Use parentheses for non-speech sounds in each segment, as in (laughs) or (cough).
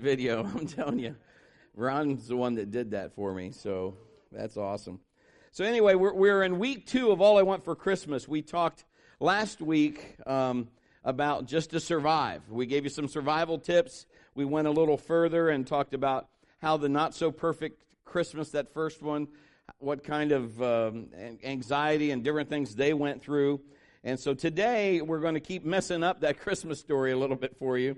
video. (laughs) I'm telling you, Ron's the one that did that for me, so that's awesome. So anyway, we're we're in week two of all I want for Christmas. We talked last week um, about just to survive. We gave you some survival tips. We went a little further and talked about how the not so perfect Christmas, that first one, what kind of um, anxiety and different things they went through. And so today we're going to keep messing up that (laughs) Christmas story a little bit for you.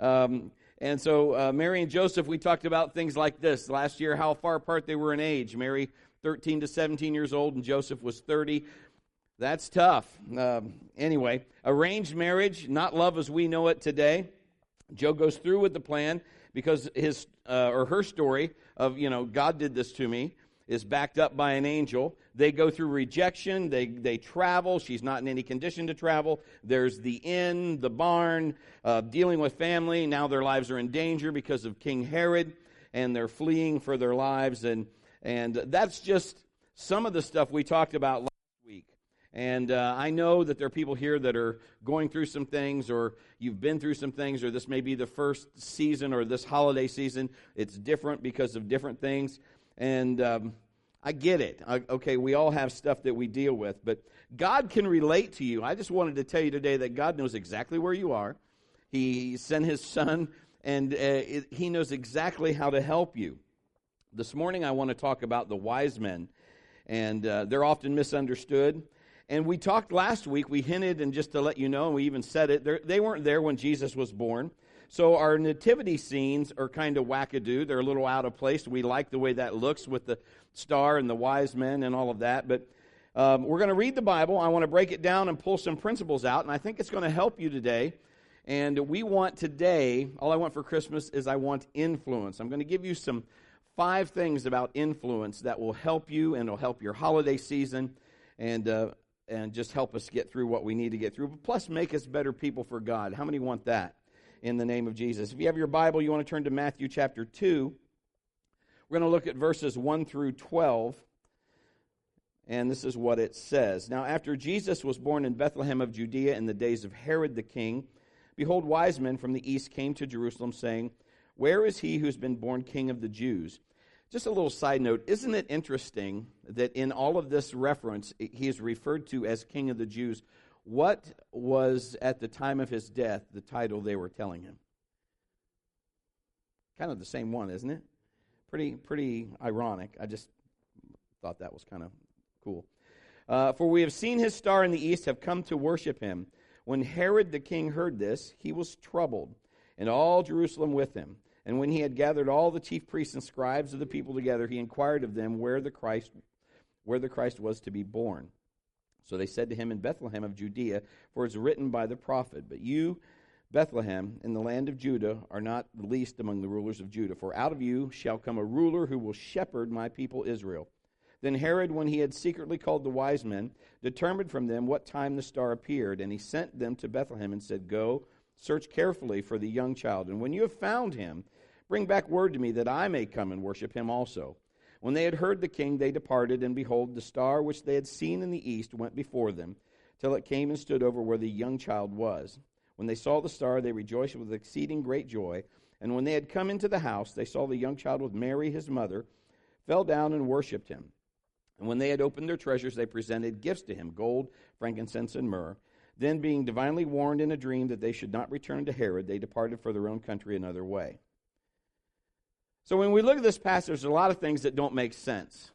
Um, and so uh, Mary and Joseph, we talked about things like this last year, how far apart they were in age. Mary, 13 to 17 years old, and Joseph was 30. That's tough. Um, anyway, arranged marriage, not love as we know it today. Joe goes through with the plan because his uh, or her story of you know God did this to me is backed up by an angel. They go through rejection. They, they travel. She's not in any condition to travel. There's the inn, the barn, uh, dealing with family. Now their lives are in danger because of King Herod, and they're fleeing for their lives. And, and that's just some of the stuff we talked about last week. And uh, I know that there are people here that are going through some things, or you've been through some things, or this may be the first season or this holiday season. It's different because of different things. And um, I get it. I, okay, we all have stuff that we deal with, but God can relate to you. I just wanted to tell you today that God knows exactly where you are. He sent His Son, and uh, it, He knows exactly how to help you. This morning, I want to talk about the wise men, and uh, they're often misunderstood. And we talked last week, we hinted, and just to let you know, and we even said it, they weren't there when Jesus was born. So our nativity scenes are kind of wackadoo. They're a little out of place. We like the way that looks with the star and the wise men and all of that. But um, we're going to read the Bible. I want to break it down and pull some principles out, and I think it's going to help you today. And we want today, all I want for Christmas is I want influence. I'm going to give you some five things about influence that will help you and will help your holiday season and, uh, and just help us get through what we need to get through, but plus make us better people for God. How many want that? In the name of Jesus. If you have your Bible, you want to turn to Matthew chapter 2. We're going to look at verses 1 through 12. And this is what it says. Now, after Jesus was born in Bethlehem of Judea in the days of Herod the king, behold, wise men from the east came to Jerusalem, saying, Where is he who's been born king of the Jews? Just a little side note isn't it interesting that in all of this reference, he is referred to as king of the Jews what was, at the time of his death, the title they were telling him? Kind of the same one, isn't it? Pretty, pretty ironic. I just thought that was kind of cool. Uh, For we have seen his star in the east, have come to worship him. When Herod the king heard this, he was troubled, and all Jerusalem with him. And when he had gathered all the chief priests and scribes of the people together, he inquired of them where the Christ, where the Christ was to be born. So they said to him in Bethlehem of Judea, For it's written by the prophet, But you, Bethlehem, in the land of Judah, are not the least among the rulers of Judah, for out of you shall come a ruler who will shepherd my people Israel. Then Herod, when he had secretly called the wise men, determined from them what time the star appeared, and he sent them to Bethlehem and said, Go, search carefully for the young child, and when you have found him, bring back word to me that I may come and worship him also. When they had heard the king, they departed, and behold, the star which they had seen in the east went before them, till it came and stood over where the young child was. When they saw the star, they rejoiced with exceeding great joy. And when they had come into the house, they saw the young child with Mary his mother, fell down and worshipped him. And when they had opened their treasures, they presented gifts to him gold, frankincense, and myrrh. Then, being divinely warned in a dream that they should not return to Herod, they departed for their own country another way. So when we look at this passage, there's a lot of things that don't make sense.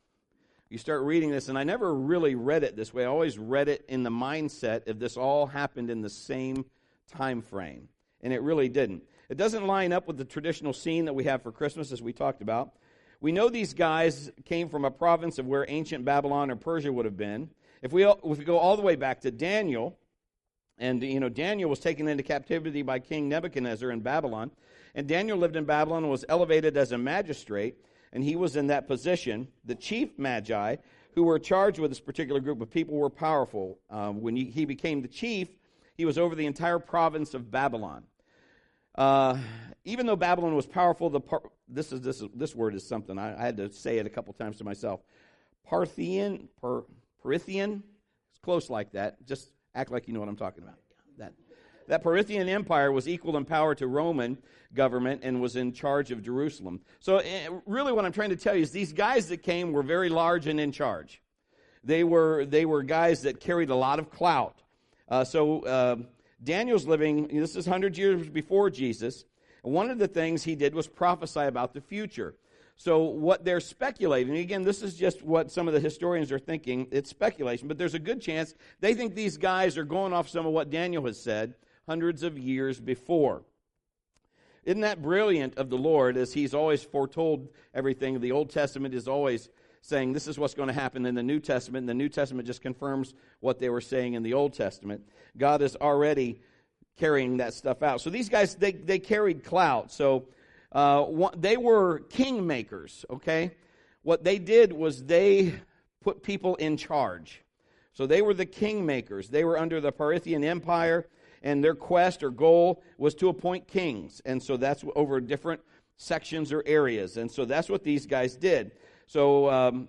You start reading this, and I never really read it this way. I always read it in the mindset of this all happened in the same time frame, and it really didn't. It doesn't line up with the traditional scene that we have for Christmas, as we talked about. We know these guys came from a province of where ancient Babylon or Persia would have been. If we, if we go all the way back to Daniel, and you know Daniel was taken into captivity by King Nebuchadnezzar in Babylon, and Daniel lived in Babylon and was elevated as a magistrate, and he was in that position. The chief magi, who were charged with this particular group of people, were powerful. Um, when he, became the chief, he was over the entire province of Babylon. Uh, even though Babylon was powerful, the par- this is this is, this word is something I, I, had to say it a couple times to myself. Parthian, per, Parithian, it's close like that. Just act like you know what I'm talking about. That that Parthian Empire was equal in power to Roman government and was in charge of Jerusalem. So, eh, really, what I'm trying to tell you is these guys that came were very large and in charge. They were, they were guys that carried a lot of clout. Uh, so, uh, Daniel's living, this is 100 years before Jesus. One of the things he did was prophesy about the future. So, what they're speculating, again, this is just what some of the historians are thinking. It's speculation, but there's a good chance they think these guys are going off some of what Daniel has said hundreds of years before. Isn't that brilliant of the Lord as He's always foretold everything? The Old Testament is always saying this is what's going to happen in the New Testament, and the New Testament just confirms what they were saying in the Old Testament. God is already carrying that stuff out. So these guys, they, they carried clout. So uh, they were kingmakers, okay? What they did was they put people in charge. So they were the kingmakers. They were under the Parthian Empire, and their quest or goal was to appoint kings. And so that's over different sections or areas. And so that's what these guys did. So um,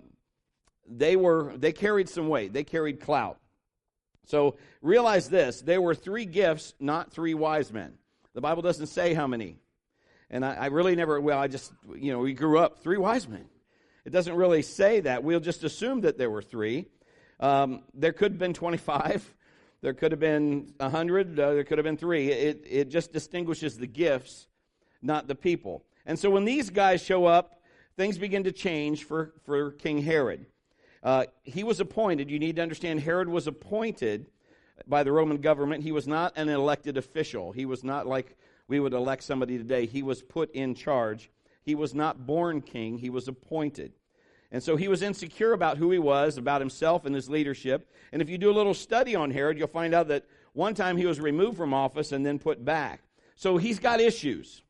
they were they carried some weight. They carried clout. So realize this: there were three gifts, not three wise men. The Bible doesn't say how many. And I, I, really never, well, I just, you know, we grew up three wise men. It doesn't really say that. We'll just assume that there were three. Um, there could have been 25. There could have been a 100. Uh, there could have been three. It, it just distinguishes the gifts, not the people. And so when these guys show up, things begin to change for, for King Herod. Uh, he was appointed. You need to understand Herod was appointed by the Roman government. He was not an elected official. He was not like we would elect somebody today. He was put in charge. He was not born king, he was appointed. And so he was insecure about who he was, about himself and his leadership. And if you do a little study on Herod, you'll find out that one time he was removed from office and then put back. So he's got issues.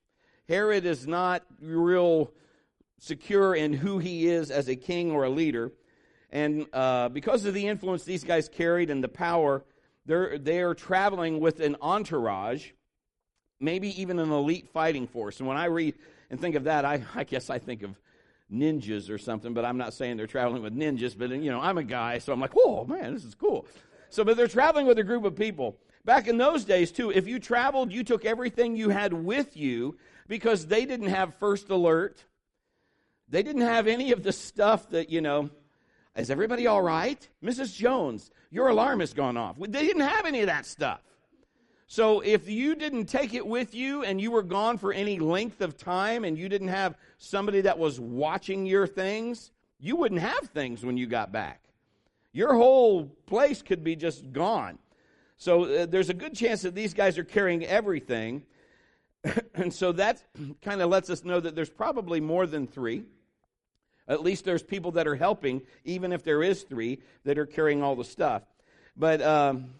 Herod is not real secure in who he is as a king or a leader. And uh, because of the influence these guys carried and the power, they're, they're traveling with an entourage maybe even an elite fighting force. And when I read and think of that, I, I guess I think of ninjas or something, but I'm not saying they're traveling with ninjas, but you know, I'm a guy, so I'm like, whoa, man, this is cool. So, but they're traveling with a group of people. Back in those days, too, if you traveled, you took everything you had with you because they didn't have first alert. They didn't have any of the stuff that, you know, is everybody all right? Mrs. Jones, your alarm has gone off. They didn't have any of that stuff. So if you didn't take it with you and you were gone for any length of time and you didn't have somebody that was watching your things, you wouldn't have things when you got back. Your whole place could be just gone. So uh, there's a good chance that these guys are carrying everything. (coughs) and so that (coughs) kind of lets us know that there's probably more than three. At least there's people that are helping, even if there is three that are carrying all the stuff. But um,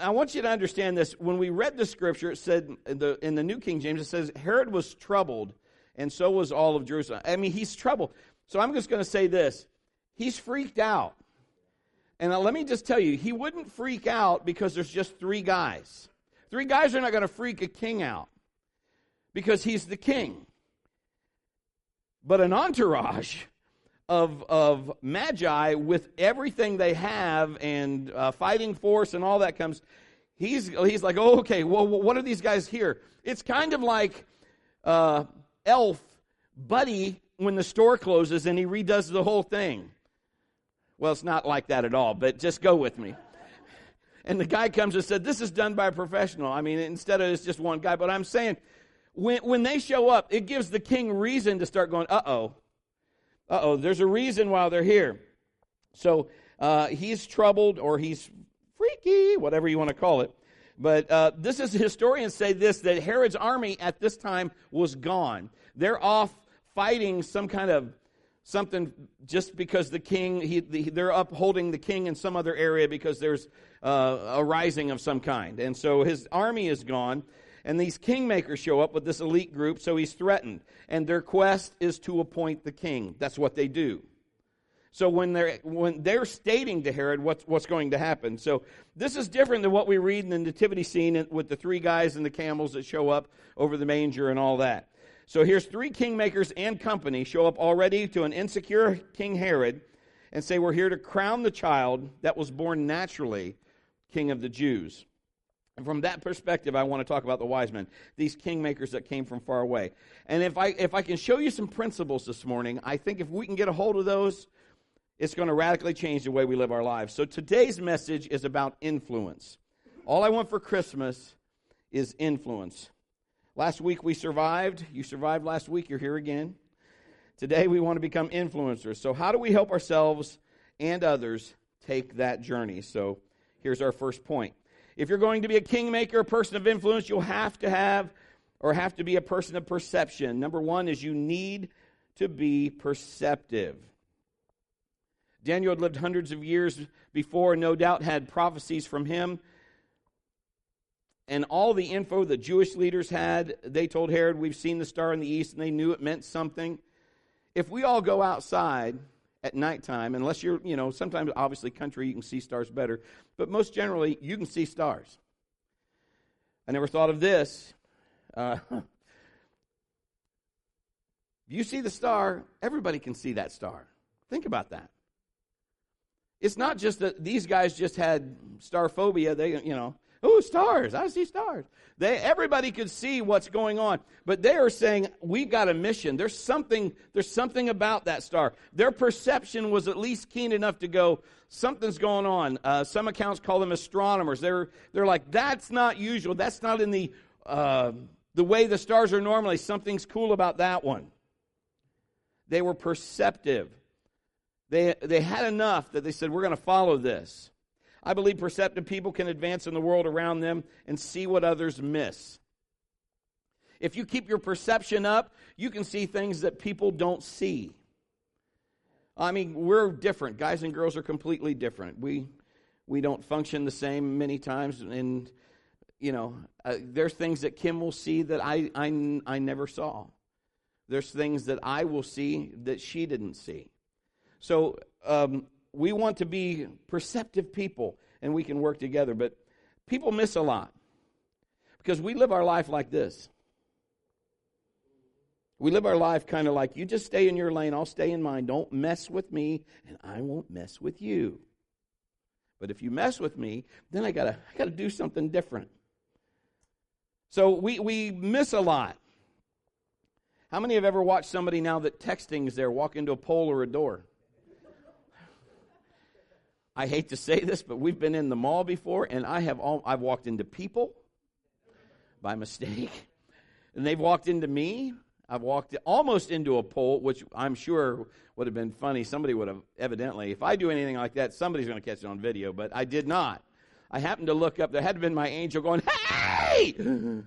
I want you to understand this. When we read the scripture, it said in the, in the New King James, it says, Herod was troubled, and so was all of Jerusalem. I mean, he's troubled. So I'm just going to say this he's freaked out. And let me just tell you, he wouldn't freak out because there's just three guys. Three guys are not going to freak a king out because he's the king. But an entourage of, of magi with everything they have and uh, fighting force and all that comes, he's, he's like, oh, okay, well, what are these guys here? It's kind of like uh, Elf Buddy when the store closes and he redoes the whole thing. Well, it's not like that at all, but just go with me. And the guy comes and said, This is done by a professional. I mean, instead of it's just one guy. But I'm saying, when, when they show up, it gives the king reason to start going, uh oh, uh oh, there's a reason why they're here. So uh, he's troubled or he's freaky, whatever you want to call it. But uh, this is (laughs) historians say this that Herod's army at this time was gone. They're off fighting some kind of something just because the king he, the, they're upholding the king in some other area because there's uh, a rising of some kind and so his army is gone and these kingmakers show up with this elite group, so he's threatened. And their quest is to appoint the king. That's what they do. So when they're when they're stating to Herod what's what's going to happen, so this is different than what we read in the nativity scene with the three guys and the camels that show up over the manger and all that. So here's three kingmakers and company show up already to an insecure King Herod and say, "We're here to crown the child that was born naturally, King of the Jews." And from that perspective, I want to talk about the wise men, these kingmakers that came from far away. And if I, if I can show you some principles this morning, I think if we can get a hold of those, it's going to radically change the way we live our lives. So today's message is about influence. All I want for Christmas is influence. Last week we survived. You survived last week. You're here again. Today we want to become influencers. So, how do we help ourselves and others take that journey? So, here's our first point. If you're going to be a kingmaker, a person of influence, you'll have to have or have to be a person of perception. Number one is you need to be perceptive. Daniel had lived hundreds of years before, no doubt had prophecies from him and all the info the Jewish leaders had, they told Herod, We've seen the star in the east, and they knew it meant something. If we all go outside at nighttime, unless you're, you know, sometimes obviously country you can see stars better, but most generally you can see stars. I never thought of this. Uh, (laughs) you see the star, everybody can see that star. Think about that. It's not just that these guys just had star phobia. They, you know, Oh, stars. I see stars. They, everybody could see what's going on. But they are saying, we've got a mission. There's something, there's something about that star. Their perception was at least keen enough to go, something's going on. Uh, some accounts call them astronomers. They're, they're like, that's not usual. That's not in the, uh, the way the stars are normally. Something's cool about that one. They were perceptive. They, they had enough that they said, we're going to follow this. I believe perceptive people can advance in the world around them and see what others miss. If you keep your perception up, you can see things that people don't see. I mean, we're different. Guys and girls are completely different. We we don't function the same many times and you know, uh, there's things that Kim will see that I, I I never saw. There's things that I will see that she didn't see. So um, we want to be perceptive people and we can work together. But people miss a lot because we live our life like this. We live our life kind of like you just stay in your lane, I'll stay in mine. Don't mess with me, and I won't mess with you. But if you mess with me, then I gotta I gotta do something different. So we, we miss a lot. How many have ever watched somebody now that texting is there walk into a pole or a door? I hate to say this, but we've been in the mall before, and I have all, I've walked into people by mistake, (laughs) and they've walked into me. I've walked almost into a pole, which I'm sure would have been funny. Somebody would have evidently, if I do anything like that, somebody's going to catch it on video, but I did not. I happened to look up. There had been my angel going, "Hey!" (sighs)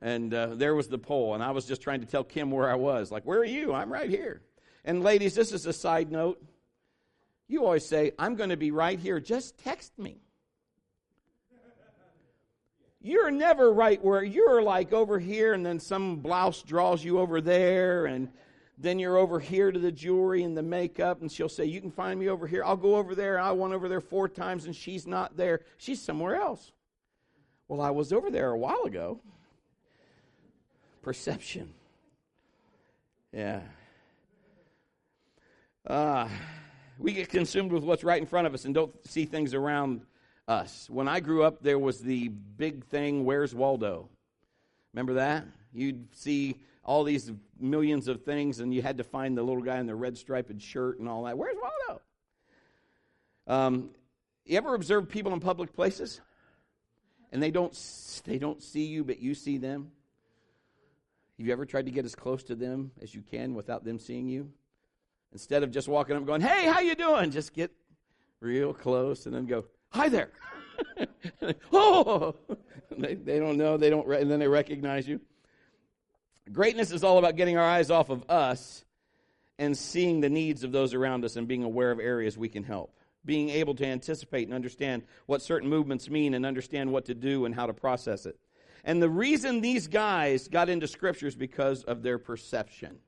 And uh, there was the pole, and I was just trying to tell Kim where I was. Like, where are you? I'm right here. And ladies, this is a side note. You always say, I'm going to be right here. Just text me. You're never right where you're like over here, and then some blouse draws you over there, and then you're over here to the jewelry and the makeup, and she'll say, You can find me over here. I'll go over there. I went over there four times, and she's not there. She's somewhere else. Well, I was over there a while ago. Perception. Yeah. Ah. Uh, we get consumed with what's right in front of us and don't see things around us. When I grew up, there was the big thing, Where's Waldo? Remember that? You'd see all these millions of things, and you had to find the little guy in the red striped shirt and all that. Where's Waldo? Um, you ever observe people in public places, and they don't they don't see you, but you see them? Have you ever tried to get as close to them as you can without them seeing you? Instead of just walking up and going, hey, how you doing? Just get real close and then go, hi there. (laughs) oh, (laughs) they, they don't know. They don't, re- and then they recognize you. Greatness is all about getting our eyes off of us and seeing the needs of those around us and being aware of areas we can help. Being able to anticipate and understand what certain movements mean and understand what to do and how to process it. And the reason these guys got into Scripture is because of their perception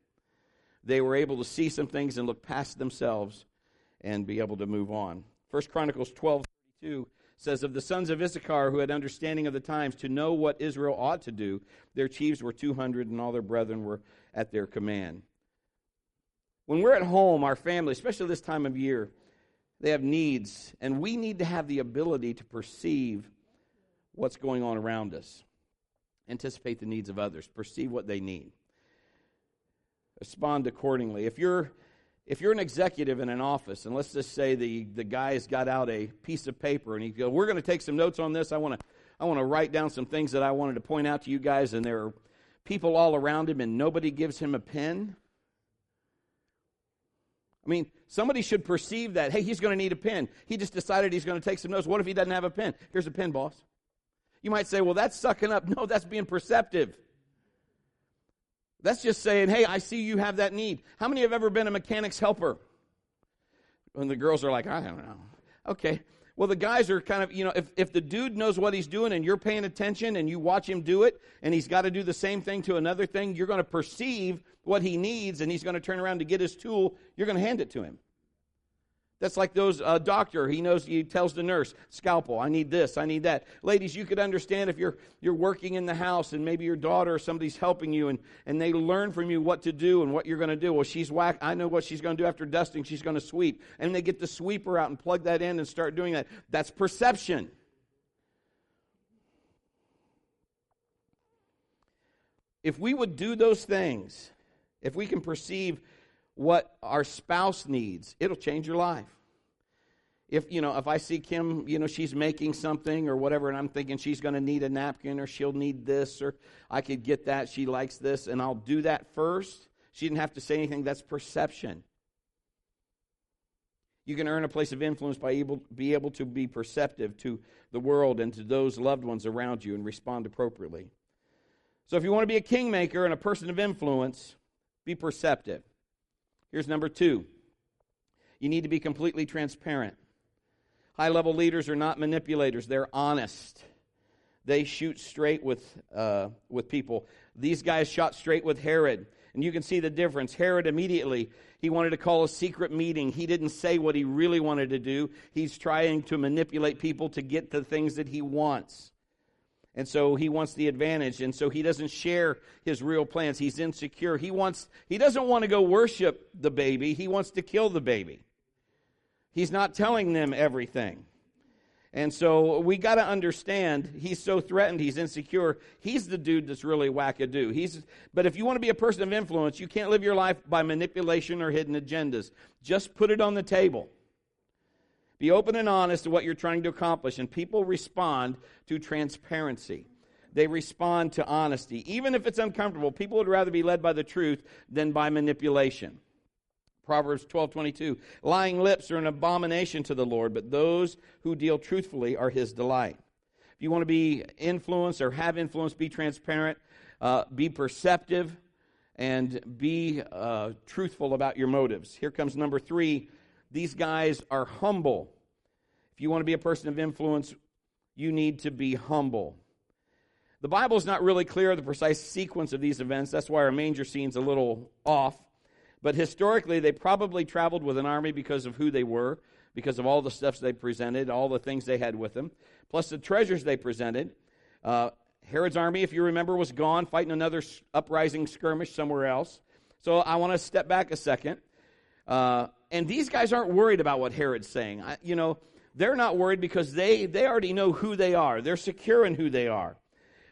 they were able to see some things and look past themselves and be able to move on. First Chronicles 12 32 says, Of the sons of Issachar who had understanding of the times to know what Israel ought to do, their chiefs were 200 and all their brethren were at their command. When we're at home, our family, especially this time of year, they have needs, and we need to have the ability to perceive what's going on around us, anticipate the needs of others, perceive what they need, respond accordingly. If you're if you're an executive in an office, and let's just say the, the guy's got out a piece of paper and he goes, We're going to take some notes on this. I want to I want to write down some things that I wanted to point out to you guys, and there are people all around him, and nobody gives him a pen. I mean, somebody should perceive that, hey, he's going to need a pen. He just decided he's going to take some notes. What if he doesn't have a pen? Here's a pen, boss. You might say, well, that's sucking up. (laughs) No, that's being perceptive. That's just saying, hey, I see you have that need. How many have ever been a mechanic's helper? And the girls are like, I don't know. Okay. Well, the guys are kind of, you know, if, if the dude knows what he's doing and you're paying attention and you watch him do it and he's got to do the same thing to another thing, you're going to perceive what he needs and he's going to turn around to get his tool. You're going to hand it to him. That's like those uh, doctor. He knows. He tells the nurse, "Scalpel. I need this. I need that." Ladies, you could understand if you're you're working in the house and maybe your daughter or somebody's helping you, and and they learn from you what to do and what you're going to do. Well, she's whack. I know what she's going to do after dusting. She's going to sweep, and they get the sweeper out and plug that in and start doing that. That's perception. If we would do those things, if we can perceive what our spouse needs, it'll change your life. If you know, if I see Kim, you know, she's making something or whatever, and I'm thinking she's going to need a napkin or she'll need this or I could get that. She likes this, and I'll do that first. She didn't have to say anything. That's perception. You can earn a place of influence by able, be able to be perceptive to the world and to those loved ones around you and respond appropriately. So, if you want to be a kingmaker and a person of influence, be perceptive. Here's number two you need to be completely transparent. High level leaders are not manipulators, they're honest. They shoot straight with, uh, with people. These guys shot straight with Herod. And you can see the difference. Herod immediately, he wanted to call a secret meeting. He didn't say what he really wanted to do. He's trying to manipulate people to get the things that he wants. And so he wants the advantage. And so he doesn't share his real plans. He's insecure. He wants, he doesn't want to go worship the baby. He wants to kill the baby. He's not telling them everything. And so we got to understand he's so threatened, he's insecure. He's the dude that's really wackadoo. He's, but if you want to be a person of influence, you can't live your life by manipulation or hidden agendas. Just put it on the table. Be open and honest to what you're trying to accomplish, and people respond to transparency. They respond to honesty. Even if it's uncomfortable, people would rather be led by the truth than by manipulation. Proverbs 12:22 Lying lips are an abomination to the Lord, but those who deal truthfully are his delight. If you want to be influenced or have influence, be transparent, uh, be perceptive, and be uh, truthful about your motives. Here comes number three these guys are humble. If you want to be a person of influence, you need to be humble. The Bible is not really clear the precise sequence of these events. That's why our manger scene's a little off. But historically, they probably traveled with an army because of who they were, because of all the stuff they presented, all the things they had with them, plus the treasures they presented. Uh, Herod's army, if you remember, was gone fighting another uprising skirmish somewhere else. So I want to step back a second. Uh, and these guys aren't worried about what Herod's saying. I, you know, they're not worried because they, they already know who they are. They're secure in who they are.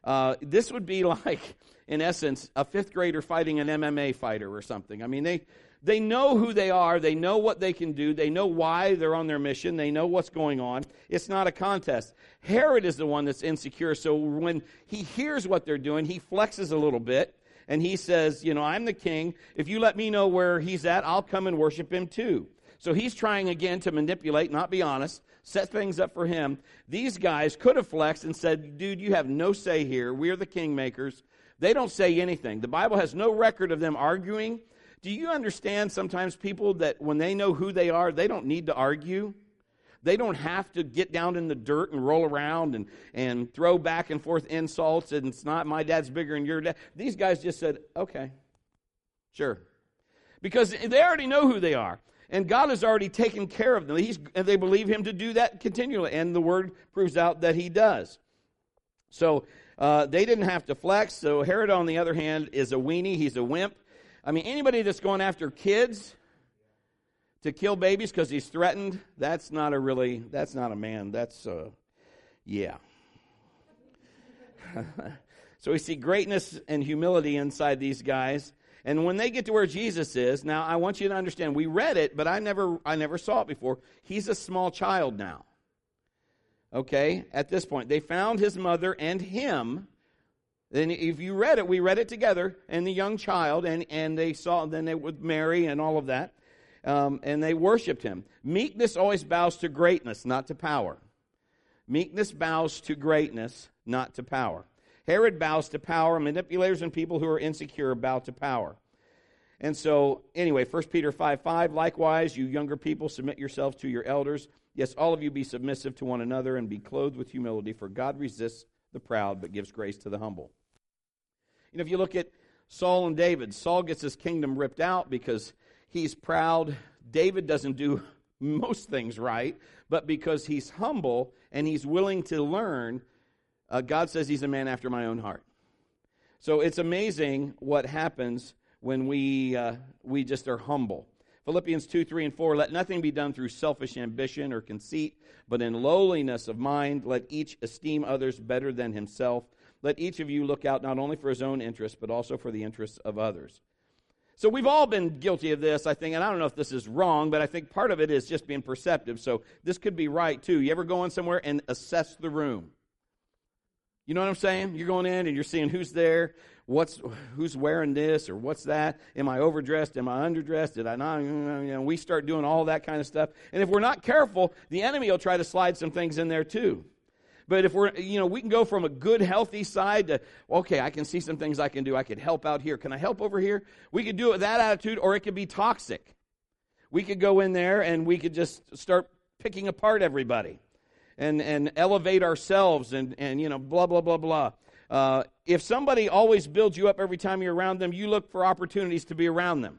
Uh, this would be (laughs) like, in essence, a fifth grader fighting an MMA fighter or something. I mean, they, they know who they are. They know what they can do. They know why they're on their mission. They know what's going on. It's not a contest. Herod is the one that's insecure. So when he hears what they're doing, he flexes a little bit and he says, You know, I'm the king. If you let me know where he's at, I'll come and worship him too. So he's trying again to manipulate, not be honest, set things up for him. These guys could have flexed and said, Dude, you have no say here. We're the kingmakers. They don't say anything. The Bible has no record of them arguing. Do you understand sometimes people that when they know who they are, they don't need to argue? They don't have to get down in the dirt and roll around and, and throw back and forth insults and it's not my dad's bigger than your dad. These guys just said, okay, sure. Because they already know who they are. And God has already taken care of them. He's, and they believe Him to do that continually. And the Word proves out that He does. So uh, they didn't have to flex. So Herod, on the other hand, is a weenie. He's a wimp. I mean, anybody that's going after kids to kill babies because he's threatened, that's not a really, that's not a man. That's, uh, yeah. (laughs) so we see greatness and humility inside these guys. And when they get to where Jesus is, now I want you to understand, we read it, but I never I never saw it before. He's a small child now. Okay? At this point, they found his mother and him. Then if you read it, we read it together, and the young child, and, and they saw, then they with Mary and all of that, um, and they worshiped him. Meekness always bows to greatness, not to power. Meekness bows to greatness, not to power. Herod bows to power. Manipulators and people who are insecure bow to power. And so, anyway, 1 Peter 5 5, likewise, you younger people, submit yourselves to your elders. Yes, all of you be submissive to one another and be clothed with humility, for God resists the proud but gives grace to the humble. You know, if you look at Saul and David, Saul gets his kingdom ripped out because he's proud. David doesn't do (laughs) most things right, but because he's humble and he's willing to learn, uh, God says he's a man after my own heart. So it's amazing what happens when we, uh, we just are humble. Philippians 2, 3, and 4 Let nothing be done through selfish ambition or conceit, but in lowliness of mind, let each esteem others better than himself. Let each of you look out not only for his own interests, but also for the interests of others. So we've all been guilty of this, I think, and I don't know if this is wrong, but I think part of it is just being perceptive. So this could be right too. You ever go in somewhere and assess the room? You know what I'm saying? You're going in and you're seeing who's there, what's who's wearing this or what's that. Am I overdressed? Am I underdressed? Did I not? We start doing all that kind of stuff. And if we're not careful, the enemy will try to slide some things in there too. But if we're, you know, we can go from a good, healthy side to, okay, I can see some things I can do. I could help out here. Can I help over here? We could do it with that attitude, or it could be toxic. We could go in there and we could just start picking apart everybody and, and elevate ourselves and, and, you know, blah, blah, blah, blah. Uh, if somebody always builds you up every time you're around them, you look for opportunities to be around them.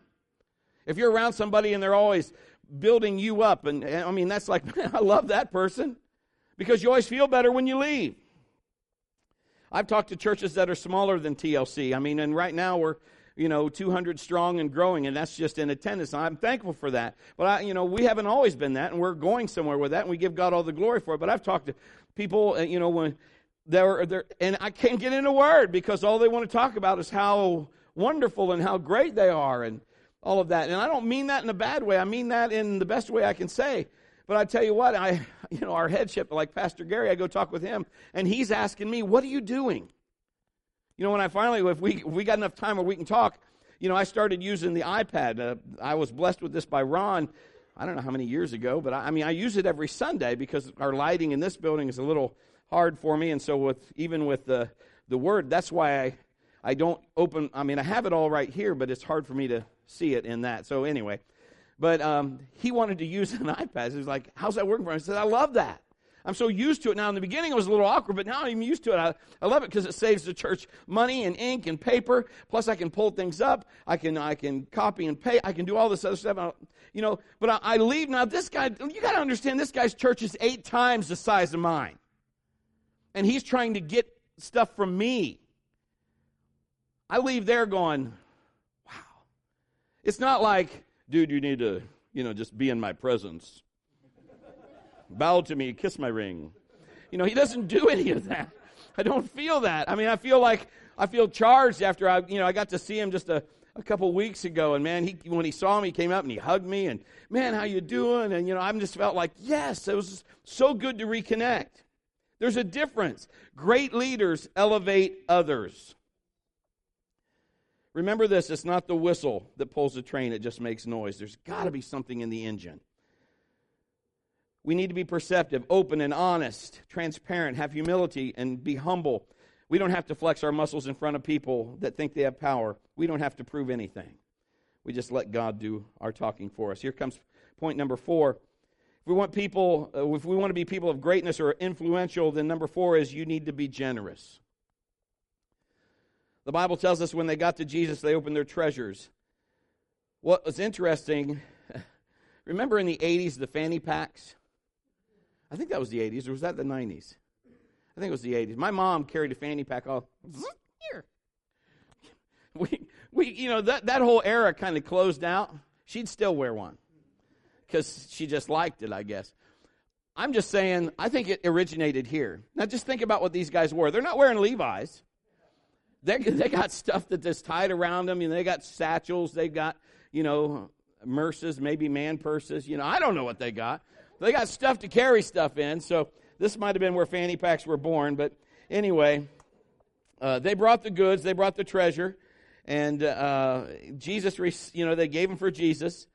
If you're around somebody and they're always building you up, and, and I mean, that's like, (laughs) I love that person because you always feel better when you leave. I've talked to churches that are smaller than TLC. I mean, and right now we're, you know, 200 strong and growing, and that's just in attendance. I'm thankful for that. But, I, you know, we haven't always been that, and we're going somewhere with that, and we give God all the glory for it. But I've talked to people, uh, you know, when they're, they're and I can't get in a word because all they want to talk about is how wonderful and how great they are and all of that. And I don't mean that in a bad way. I mean that in the best way I can say. But I tell you what, I, (laughs) you know, our headship, like Pastor Gary, I go talk with him, and he's asking me, "What are you doing?" You know, when I finally, if we if we got enough time where we can talk, you know, I started using the iPad. Uh, I was blessed with this by Ron. I don't know how many years ago, but I, I mean, I use it every Sunday because our lighting in this building is a little hard for me, and so with even with the the word, that's why I I don't open. I mean, I have it all right here, but it's hard for me to see it in that. So anyway, but um, he wanted to use an (laughs) iPad. He was like, How's that working for him? I said, I love that. I'm so used to it now. In the beginning, it was a little awkward, but now I'm used to it. I, I love it because it saves the church money and ink and paper. Plus, I can pull things up. I can I can copy and paste. I can do all this other stuff. I, you know, but I, I leave now. This guy, you got to understand, this guy's church is eight times the size of mine, and he's trying to get stuff from me. I leave there going, wow. It's not like dude, you need to, you know, just be in my presence. Bow to me, kiss my ring. You know, he doesn't do any of that. I don't feel that. I mean, I feel like I feel charged after I, you know, I got to see him just a, a couple weeks ago, and man, he when he saw me, he came up and he hugged me, and man, how you doing? And you know, I just felt like, yes, it was so good to reconnect. There's a difference. Great leaders elevate others. Remember this it's not the whistle that pulls the train, it just makes noise. There's got to be something in the engine. We need to be perceptive, open, and honest, transparent, have humility, and be humble. We don't have to flex our muscles in front of people that think they have power. We don't have to prove anything. We just let God do our talking for us. Here comes point number four. If we want people, uh, if we want to be people of greatness or influential, then number four is you need to be generous. The Bible tells us when they got to Jesus, they opened their treasures. What was interesting, (laughs) remember in the 80s, the fanny packs? I think that was the 80s, or was that the 90s? I think it was the 80s. My mom carried a fanny pack all here. (laughs) We, we, you know, that, that whole era kind of closed out. She'd still wear one because she just liked it, I guess. I'm just saying, I think it originated here. Now, just think about what these guys wore. They're not wearing Levi's. They, they got stuff that is tied around them. Know, they got satchels. They got, you know, murses, maybe man purses. You know, I don't know what they got. They got stuff to carry stuff in. So this might have been where fanny packs were born. But anyway, uh, they brought the goods. They brought the treasure. And uh, Jesus, you know, they gave them for Jesus.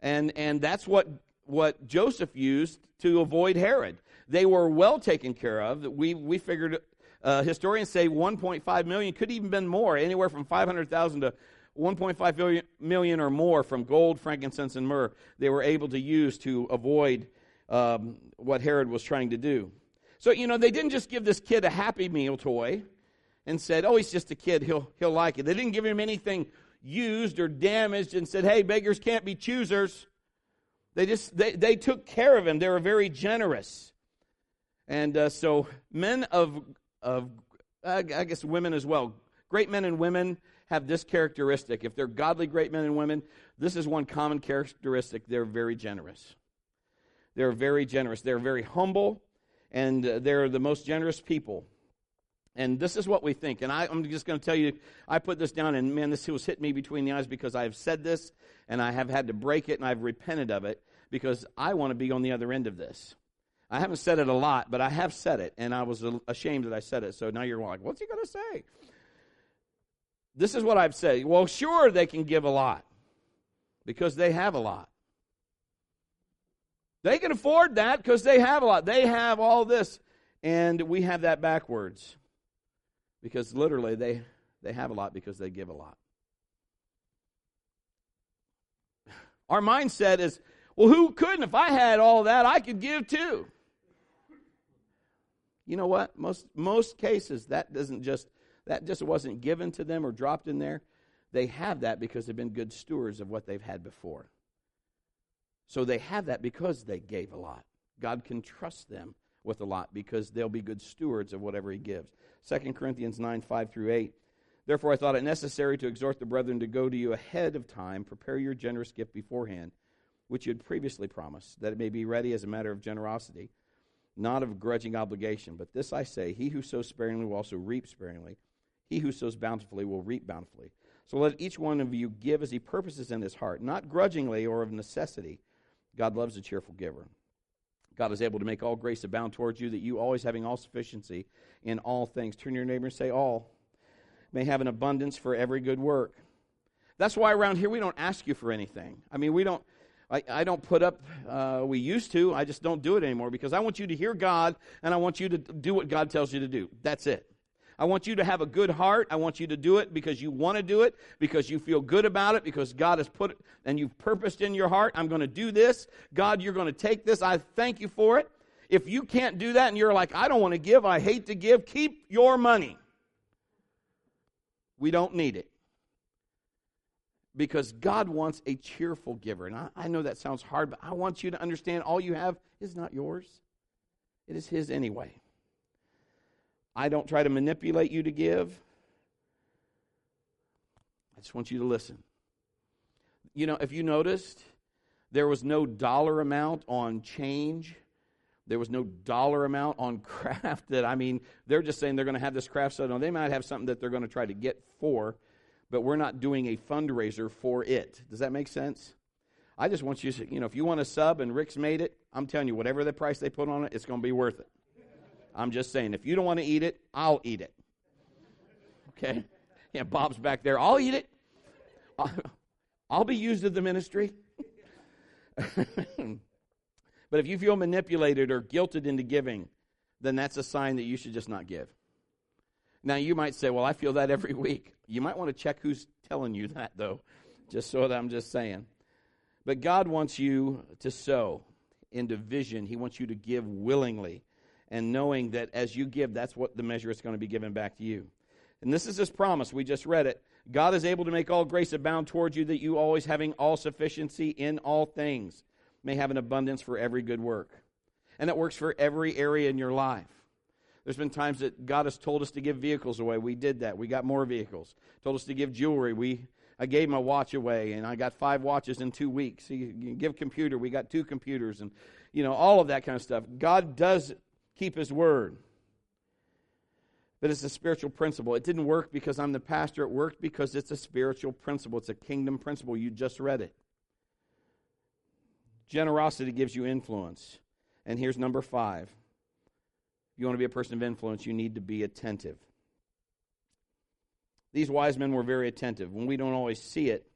And, and that's what what Joseph used to avoid Herod. They were well taken care of. That we, we figured, uh, historians say 1.5 million, could even been more, anywhere from 500,000 to 1.5 million or more from gold, frankincense, and myrrh they were able to use to avoid um, what Herod was trying to do. So, you know, they didn't just give this kid a Happy Meal toy and said, oh, he's just a kid, he'll, he'll like it. They didn't give him anything used or damaged and said, hey, beggars can't be choosers. They just they, they took care of him. They were very generous. And uh, so men of of I guess women as well. Great men and women have this characteristic. If they're godly great men and women, this is one common characteristic. They're very generous. They're very generous. They're very humble, and uh, they're the most generous people. And this is what we think. And I, am just going to tell you, I put this down, and man, this was hit me between the eyes because I have said this, and I have had to break it, and I've repented of it because I want to be on the other end of this. I haven't said it a lot, but I have said it, and I was ashamed that I said it. So now you're like, what's he going to say? This is what I've said. Well, sure, they can give a lot because they have a lot. They can afford that because they have a lot. They have all this, and we have that backwards because literally they, they have a lot because they give a lot. Our mindset is well, who couldn't? If I had all that, I could give too. You know what? Most most cases that doesn't just that just wasn't given to them or dropped in there. They have that because they've been good stewards of what they've had before. So they have that because they gave a lot. God can trust them with a lot because they'll be good stewards of whatever he gives. 2 Corinthians 9, 5 through 8. Therefore I thought it necessary to exhort the brethren to go to you ahead of time, prepare your generous gift beforehand which you had previously promised, that it may be ready as a matter of generosity, not of grudging obligation. But this I say He who sows sparingly will also reap sparingly. He who sows bountifully will reap bountifully. So let each one of you give as he purposes in his heart, not grudgingly or of necessity. God loves a cheerful giver. God is able to make all grace abound towards you, that you, always having all sufficiency in all things, turn to your neighbor and say, All, may have an abundance for every good work. That's why around here we don't ask you for anything. I mean, we don't I, I don't put up, uh, we used to, I just don't do it anymore because I want you to hear God and I want you to do what God tells you to do. That's it. I want you to have a good heart. I want you to do it because you want to do it, because you feel good about it, because God has put it and you've purposed in your heart, I'm going to do this. God, you're going to take this. I thank you for it. If you can't do that and you're like, I don't want to give, I hate to give, keep your money. We don't need it because God wants a cheerful giver. And I, I, know that sounds hard, but I want you to understand all you have is not yours, it is His anyway. I don't try to manipulate you to give. I just want you to listen. You know, if you noticed, there was no dollar amount on change. There was no dollar amount on (laughs) craft that, I mean, they're just saying they're going to have this craft set on. They might have something that they're going to try to get for but we're not doing a fundraiser for it. Does that make sense? I just want you to, you know, if you want a sub and Rick's made it, I'm telling you, whatever the price they put on it, it's going to be worth it. I'm just saying, if you don't want to eat it, I'll eat it. Okay? Yeah, Bob's back there. I'll eat it. (laughs) I'll, be used in the ministry. (laughs) but if you feel manipulated or guilted into giving, then that's a sign that you should just not give. Now, you might say, well, I feel that every (laughs) week. You might want to check who's telling you that, though, just so that I'm just saying. But God wants you to sow into vision. He wants you to give willingly and knowing that as you give, that's what the measure is going to be given back to you. And this is his promise. We just read it. God is able to make all grace abound towards you, that you always having all sufficiency in all things may have an abundance for every good work. And that works for every area in your life. There's been times that God has told us to give vehicles away. We did that. We got more vehicles. Told us to give jewelry. We I gave my watch away, and I got five watches in two weeks. you give computer, we got two computers, and you know all of that kind of stuff. God does keep His word, but it's a spiritual principle. It didn't work because I'm the pastor. It worked because it's a spiritual principle. It's a kingdom principle. You just read it. Generosity gives you influence, and here's number five. You want to be a person of influence, you need to be attentive. These wise men were very attentive. When we don't always see it,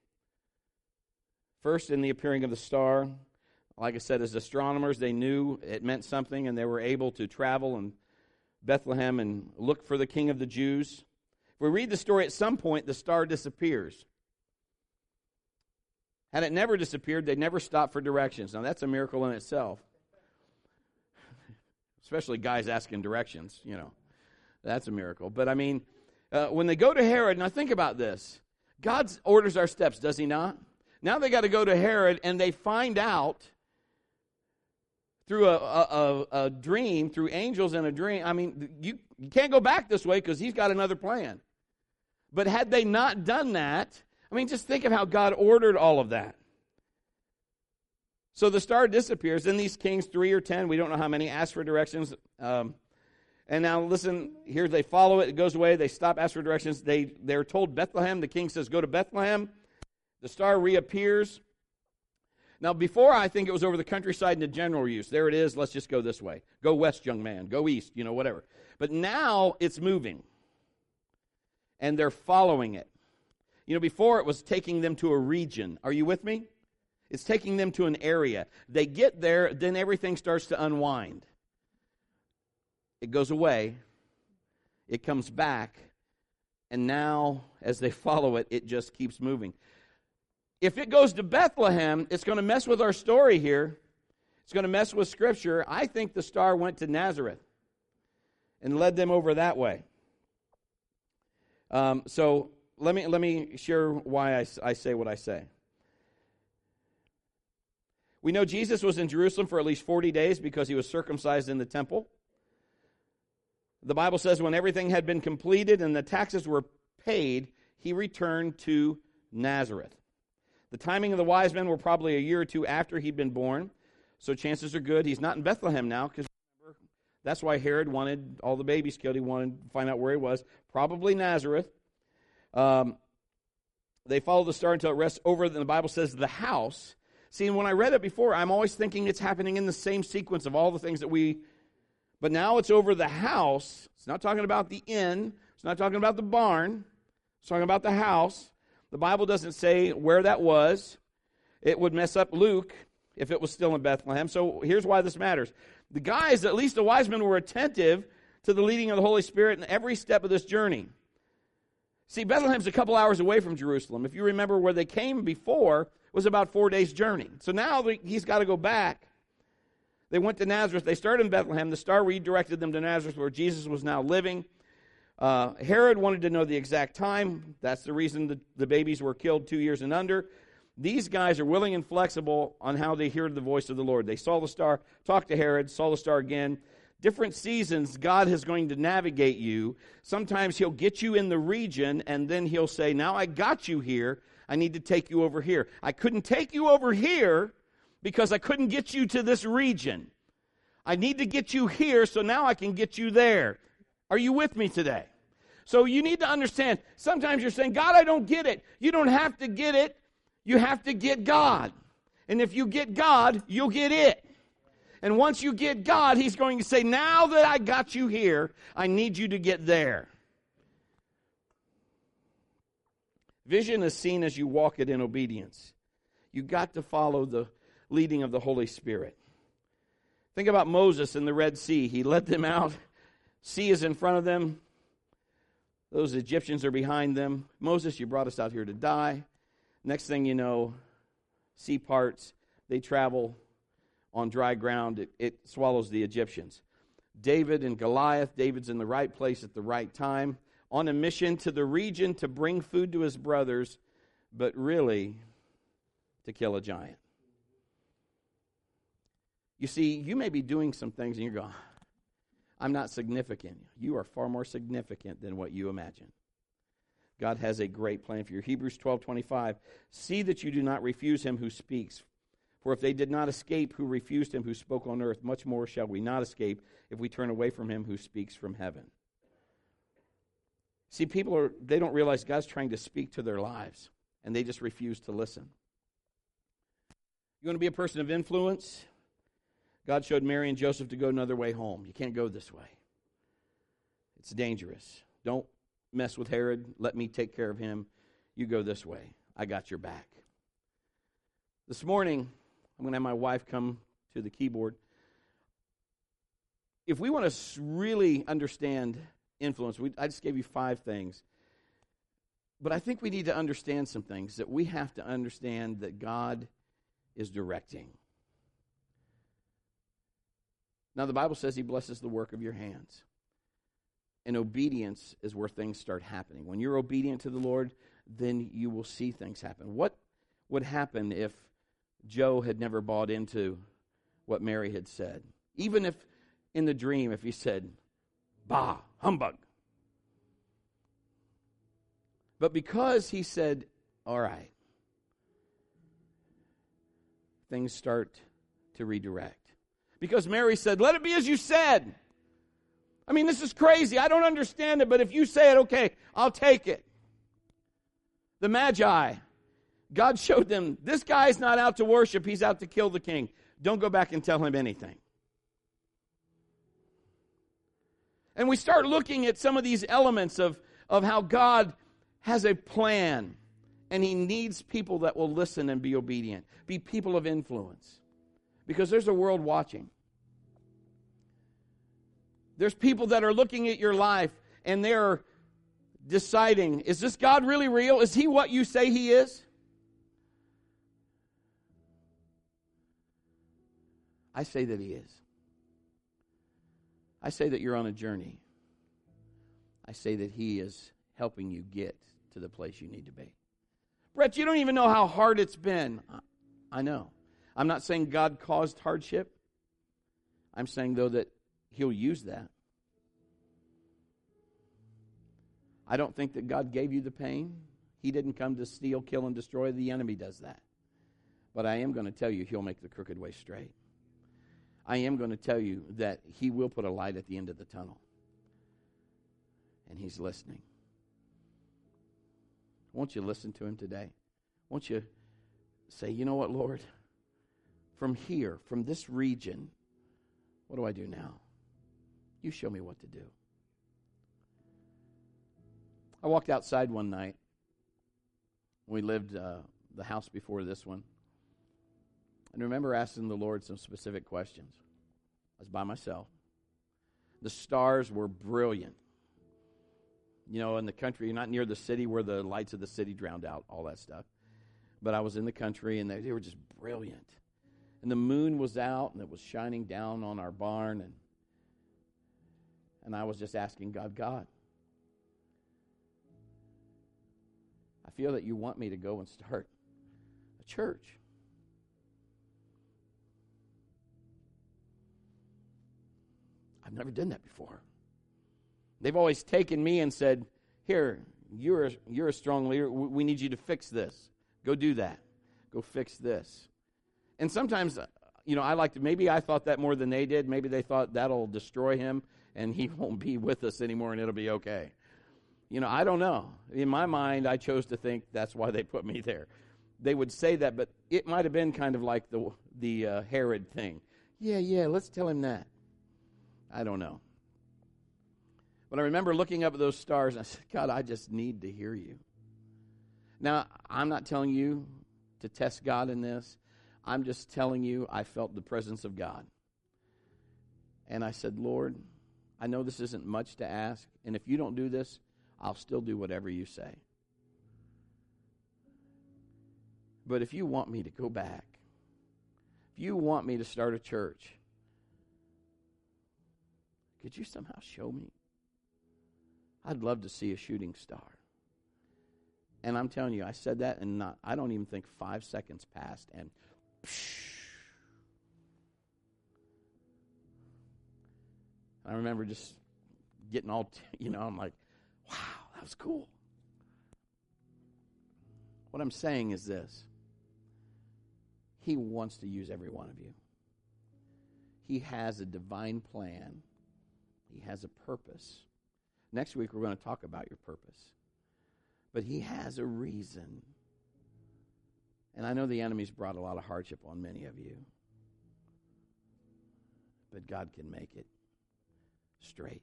first in the appearing of the star, like I said, as astronomers, they knew it meant something and they were able to travel in Bethlehem and look for the king of the Jews. If we read the story, at some point the star disappears. Had it never disappeared, they'd never stop for directions. Now, that's a miracle in itself. Especially guys asking directions, you know. That's a miracle. But I mean, uh, when they go to Herod, now think about this. God orders our steps, does he not? Now they got to go to Herod and they find out through a, a, a, dream, through angels in a dream. I mean, you, you can't go back this way because he's got another plan. But had they not done that, I mean, just think of how God ordered all of that. So the star disappears. Then these kings, three or ten, we don't know how many, ask for directions. Um, and now listen, here they follow it, it goes away, they stop, ask for directions. They, they're told Bethlehem. The king says, Go to Bethlehem. The star reappears. Now, before I think it was over the countryside in into general use. There it is, let's just go this way. Go west, young man. Go east, you know, whatever. But now it's moving. And they're following it. You know, before it was taking them to a region. Are you with me? It's taking them to an area. They get there, then everything starts to unwind. It goes away, it comes back, and now as they (laughs) follow it, it just keeps moving. If it goes to Bethlehem, it's going to mess with our story here. It's going to mess with Scripture. I think the star went to Nazareth and led them over that way. Um, so let me let me share why I, I say what I say. We know Jesus was in Jerusalem for at least 40 days because he was circumcised in the temple. The Bible says when everything had been completed and the taxes were paid, he returned to Nazareth. The timing of the wise men were probably a year or two after he'd been born, so chances are good he's not in Bethlehem now because that's why Herod wanted all the babies killed. He wanted to find out where he was. Probably Nazareth. Um, they follow the star until it rests over, and the Bible says, the house. See, when I read it before, I'm always thinking it's happening in the same sequence of all the things that we. But now it's over the house. It's not talking about the inn. It's not talking about the barn. It's talking about the house. The Bible doesn't say where that was. It would mess up Luke if it was still in Bethlehem. So here's why this matters. The guys, at least the wise men, were attentive to the leading of the Holy Spirit in every step of this journey. See, Bethlehem's a couple hours away from Jerusalem. If you remember where they came before, it was about four days' journey. So now he's got to go back. They went to Nazareth. They started in Bethlehem. The star redirected them to Nazareth, where Jesus was now living. Uh, Herod wanted to know the exact time. That's the reason the, the babies were killed two years and under. These guys are willing and flexible on how they hear the voice of the Lord. They saw the star, talked to Herod, saw the star again, different seasons, God is going to navigate you. Sometimes He'll get you in the region, and then He'll say, Now I got you here. I need to take you over here. I couldn't take you over here because I couldn't get you to this region. I need to get you here so now I can get you there. Are you with me today? So you need to understand sometimes you're saying, God, I don't get it. You don't have to get it, you have to get God. And if you get God, you'll get it. And once you get God, He's going to say, Now that I got you here, I need you to get there. Vision is seen as you walk it in obedience. You got to follow the leading of the Holy Spirit. Think about Moses in the Red Sea. He led them out. Sea is in front of them. Those Egyptians are behind them. Moses, you brought us out here to die. Next thing you know, sea parts. They travel on dry ground, it, it swallows the Egyptians. David and Goliath, David's in the right place at the right time, on a mission to the region to bring food to his brothers, but really to kill a giant. You see, you may be doing some things and you're going, I'm not significant. You are far more significant than what you imagine. God has a great plan for you. Hebrews 12:25 See that you do not refuse him who speaks. For if they did not escape who refused him who spoke on earth, much more shall we not escape if we turn away from him who speaks from heaven. See, people are they don't realize God's trying to speak to their lives and they just refuse to listen. You want to be a person of influence? God showed Mary and Joseph to go another way home. You can't go this way. It's dangerous. Don't mess with Herod. Let me take care of him. You go this way. I got your back. This morning, I'm going to have my wife come to the keyboard. If we want to really understand influence, we, I just gave you five things. But I think we need to understand some things that we have to understand that God is directing. Now, the Bible says He blesses the work of your hands. And obedience is where things start happening. When you're obedient to the Lord, then you will see things happen. What would happen if Joe had never bought into what Mary had said? Even if in the dream, if he said, Bah, humbug. But because he said, All right, things start to redirect. Because Mary said, Let it be as you said. I mean, this is crazy. I don't understand it, but if you say it, okay, I'll take it. The Magi, God showed them this guy's not out to worship, he's out to kill the king. Don't go back and tell him anything. And we start looking at some of these elements of, of how God has a plan, and he needs people that will listen and be obedient, be people of influence. Because there's a world watching. There's people that are looking at your life and they're deciding is this God really real? Is he what you say he is? I say that he is. I say that you're on a journey. I say that he is helping you get to the place you need to be. Brett, you don't even know how hard it's been. Uh, I know. I'm not saying God caused hardship. I'm saying, though, that He'll use that. I don't think that God gave you the pain. He didn't come to steal, kill, and destroy. The enemy does that. But I am going to tell you, He'll make the crooked way straight. I am going to tell you that He will put a light at the end of the tunnel. And He's listening. Won't you listen to Him today? Won't you say, you know what, Lord? From here, from this region, what do I do now? You show me what to do. I walked outside one night. We lived uh, the house before this one. And remember asking the Lord some specific questions. I was by myself. The stars were brilliant. You know, in the country, you're not near the city where the lights of the city drowned out all that stuff. But I was in the country and they, they were just brilliant. And the moon was out and it was shining down on our barn. And, and I was just asking God, God, I feel that you want me to go and start a church. I've never done that before. They've always taken me and said, Here, you're a, you're a strong leader. We need you to fix this. Go do that. Go fix this. And sometimes, uh, you know, I like maybe I thought that more than they did. Maybe they thought that'll destroy him and he (laughs) won't be with us anymore and it'll be okay. You know, I don't know. In my mind, I chose to think that's why they put me there. They would say that, but it might have been kind of like the, the uh, Herod thing. Yeah, yeah, let's tell him that. I don't know. But I remember looking up at those stars and I said, God, I just need to hear you. Now, I'm not telling you to test God in this. I'm just telling you I felt the presence of God. And I said, Lord, I know this isn't much to ask, and if you don't do this, I'll still do whatever you say. But if you want me to go back, if you want me to start a church, could you somehow show me? I'd love to see a shooting star. And I'm telling you, I said that, and not, I don't even think five seconds passed, and psh, I remember just getting all, (laughs) you know, I'm like, wow, that was cool. What I'm saying is this He wants to use every one of you. He has a divine plan, He has a purpose. Next week, we're going to talk about your purpose. But He has a reason. And I know the enemy's brought a lot of hardship on many of you. But God can make it straight.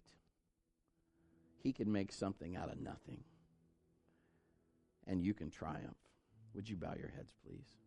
He can make something out of nothing. And you can triumph. Would you bow your heads, please?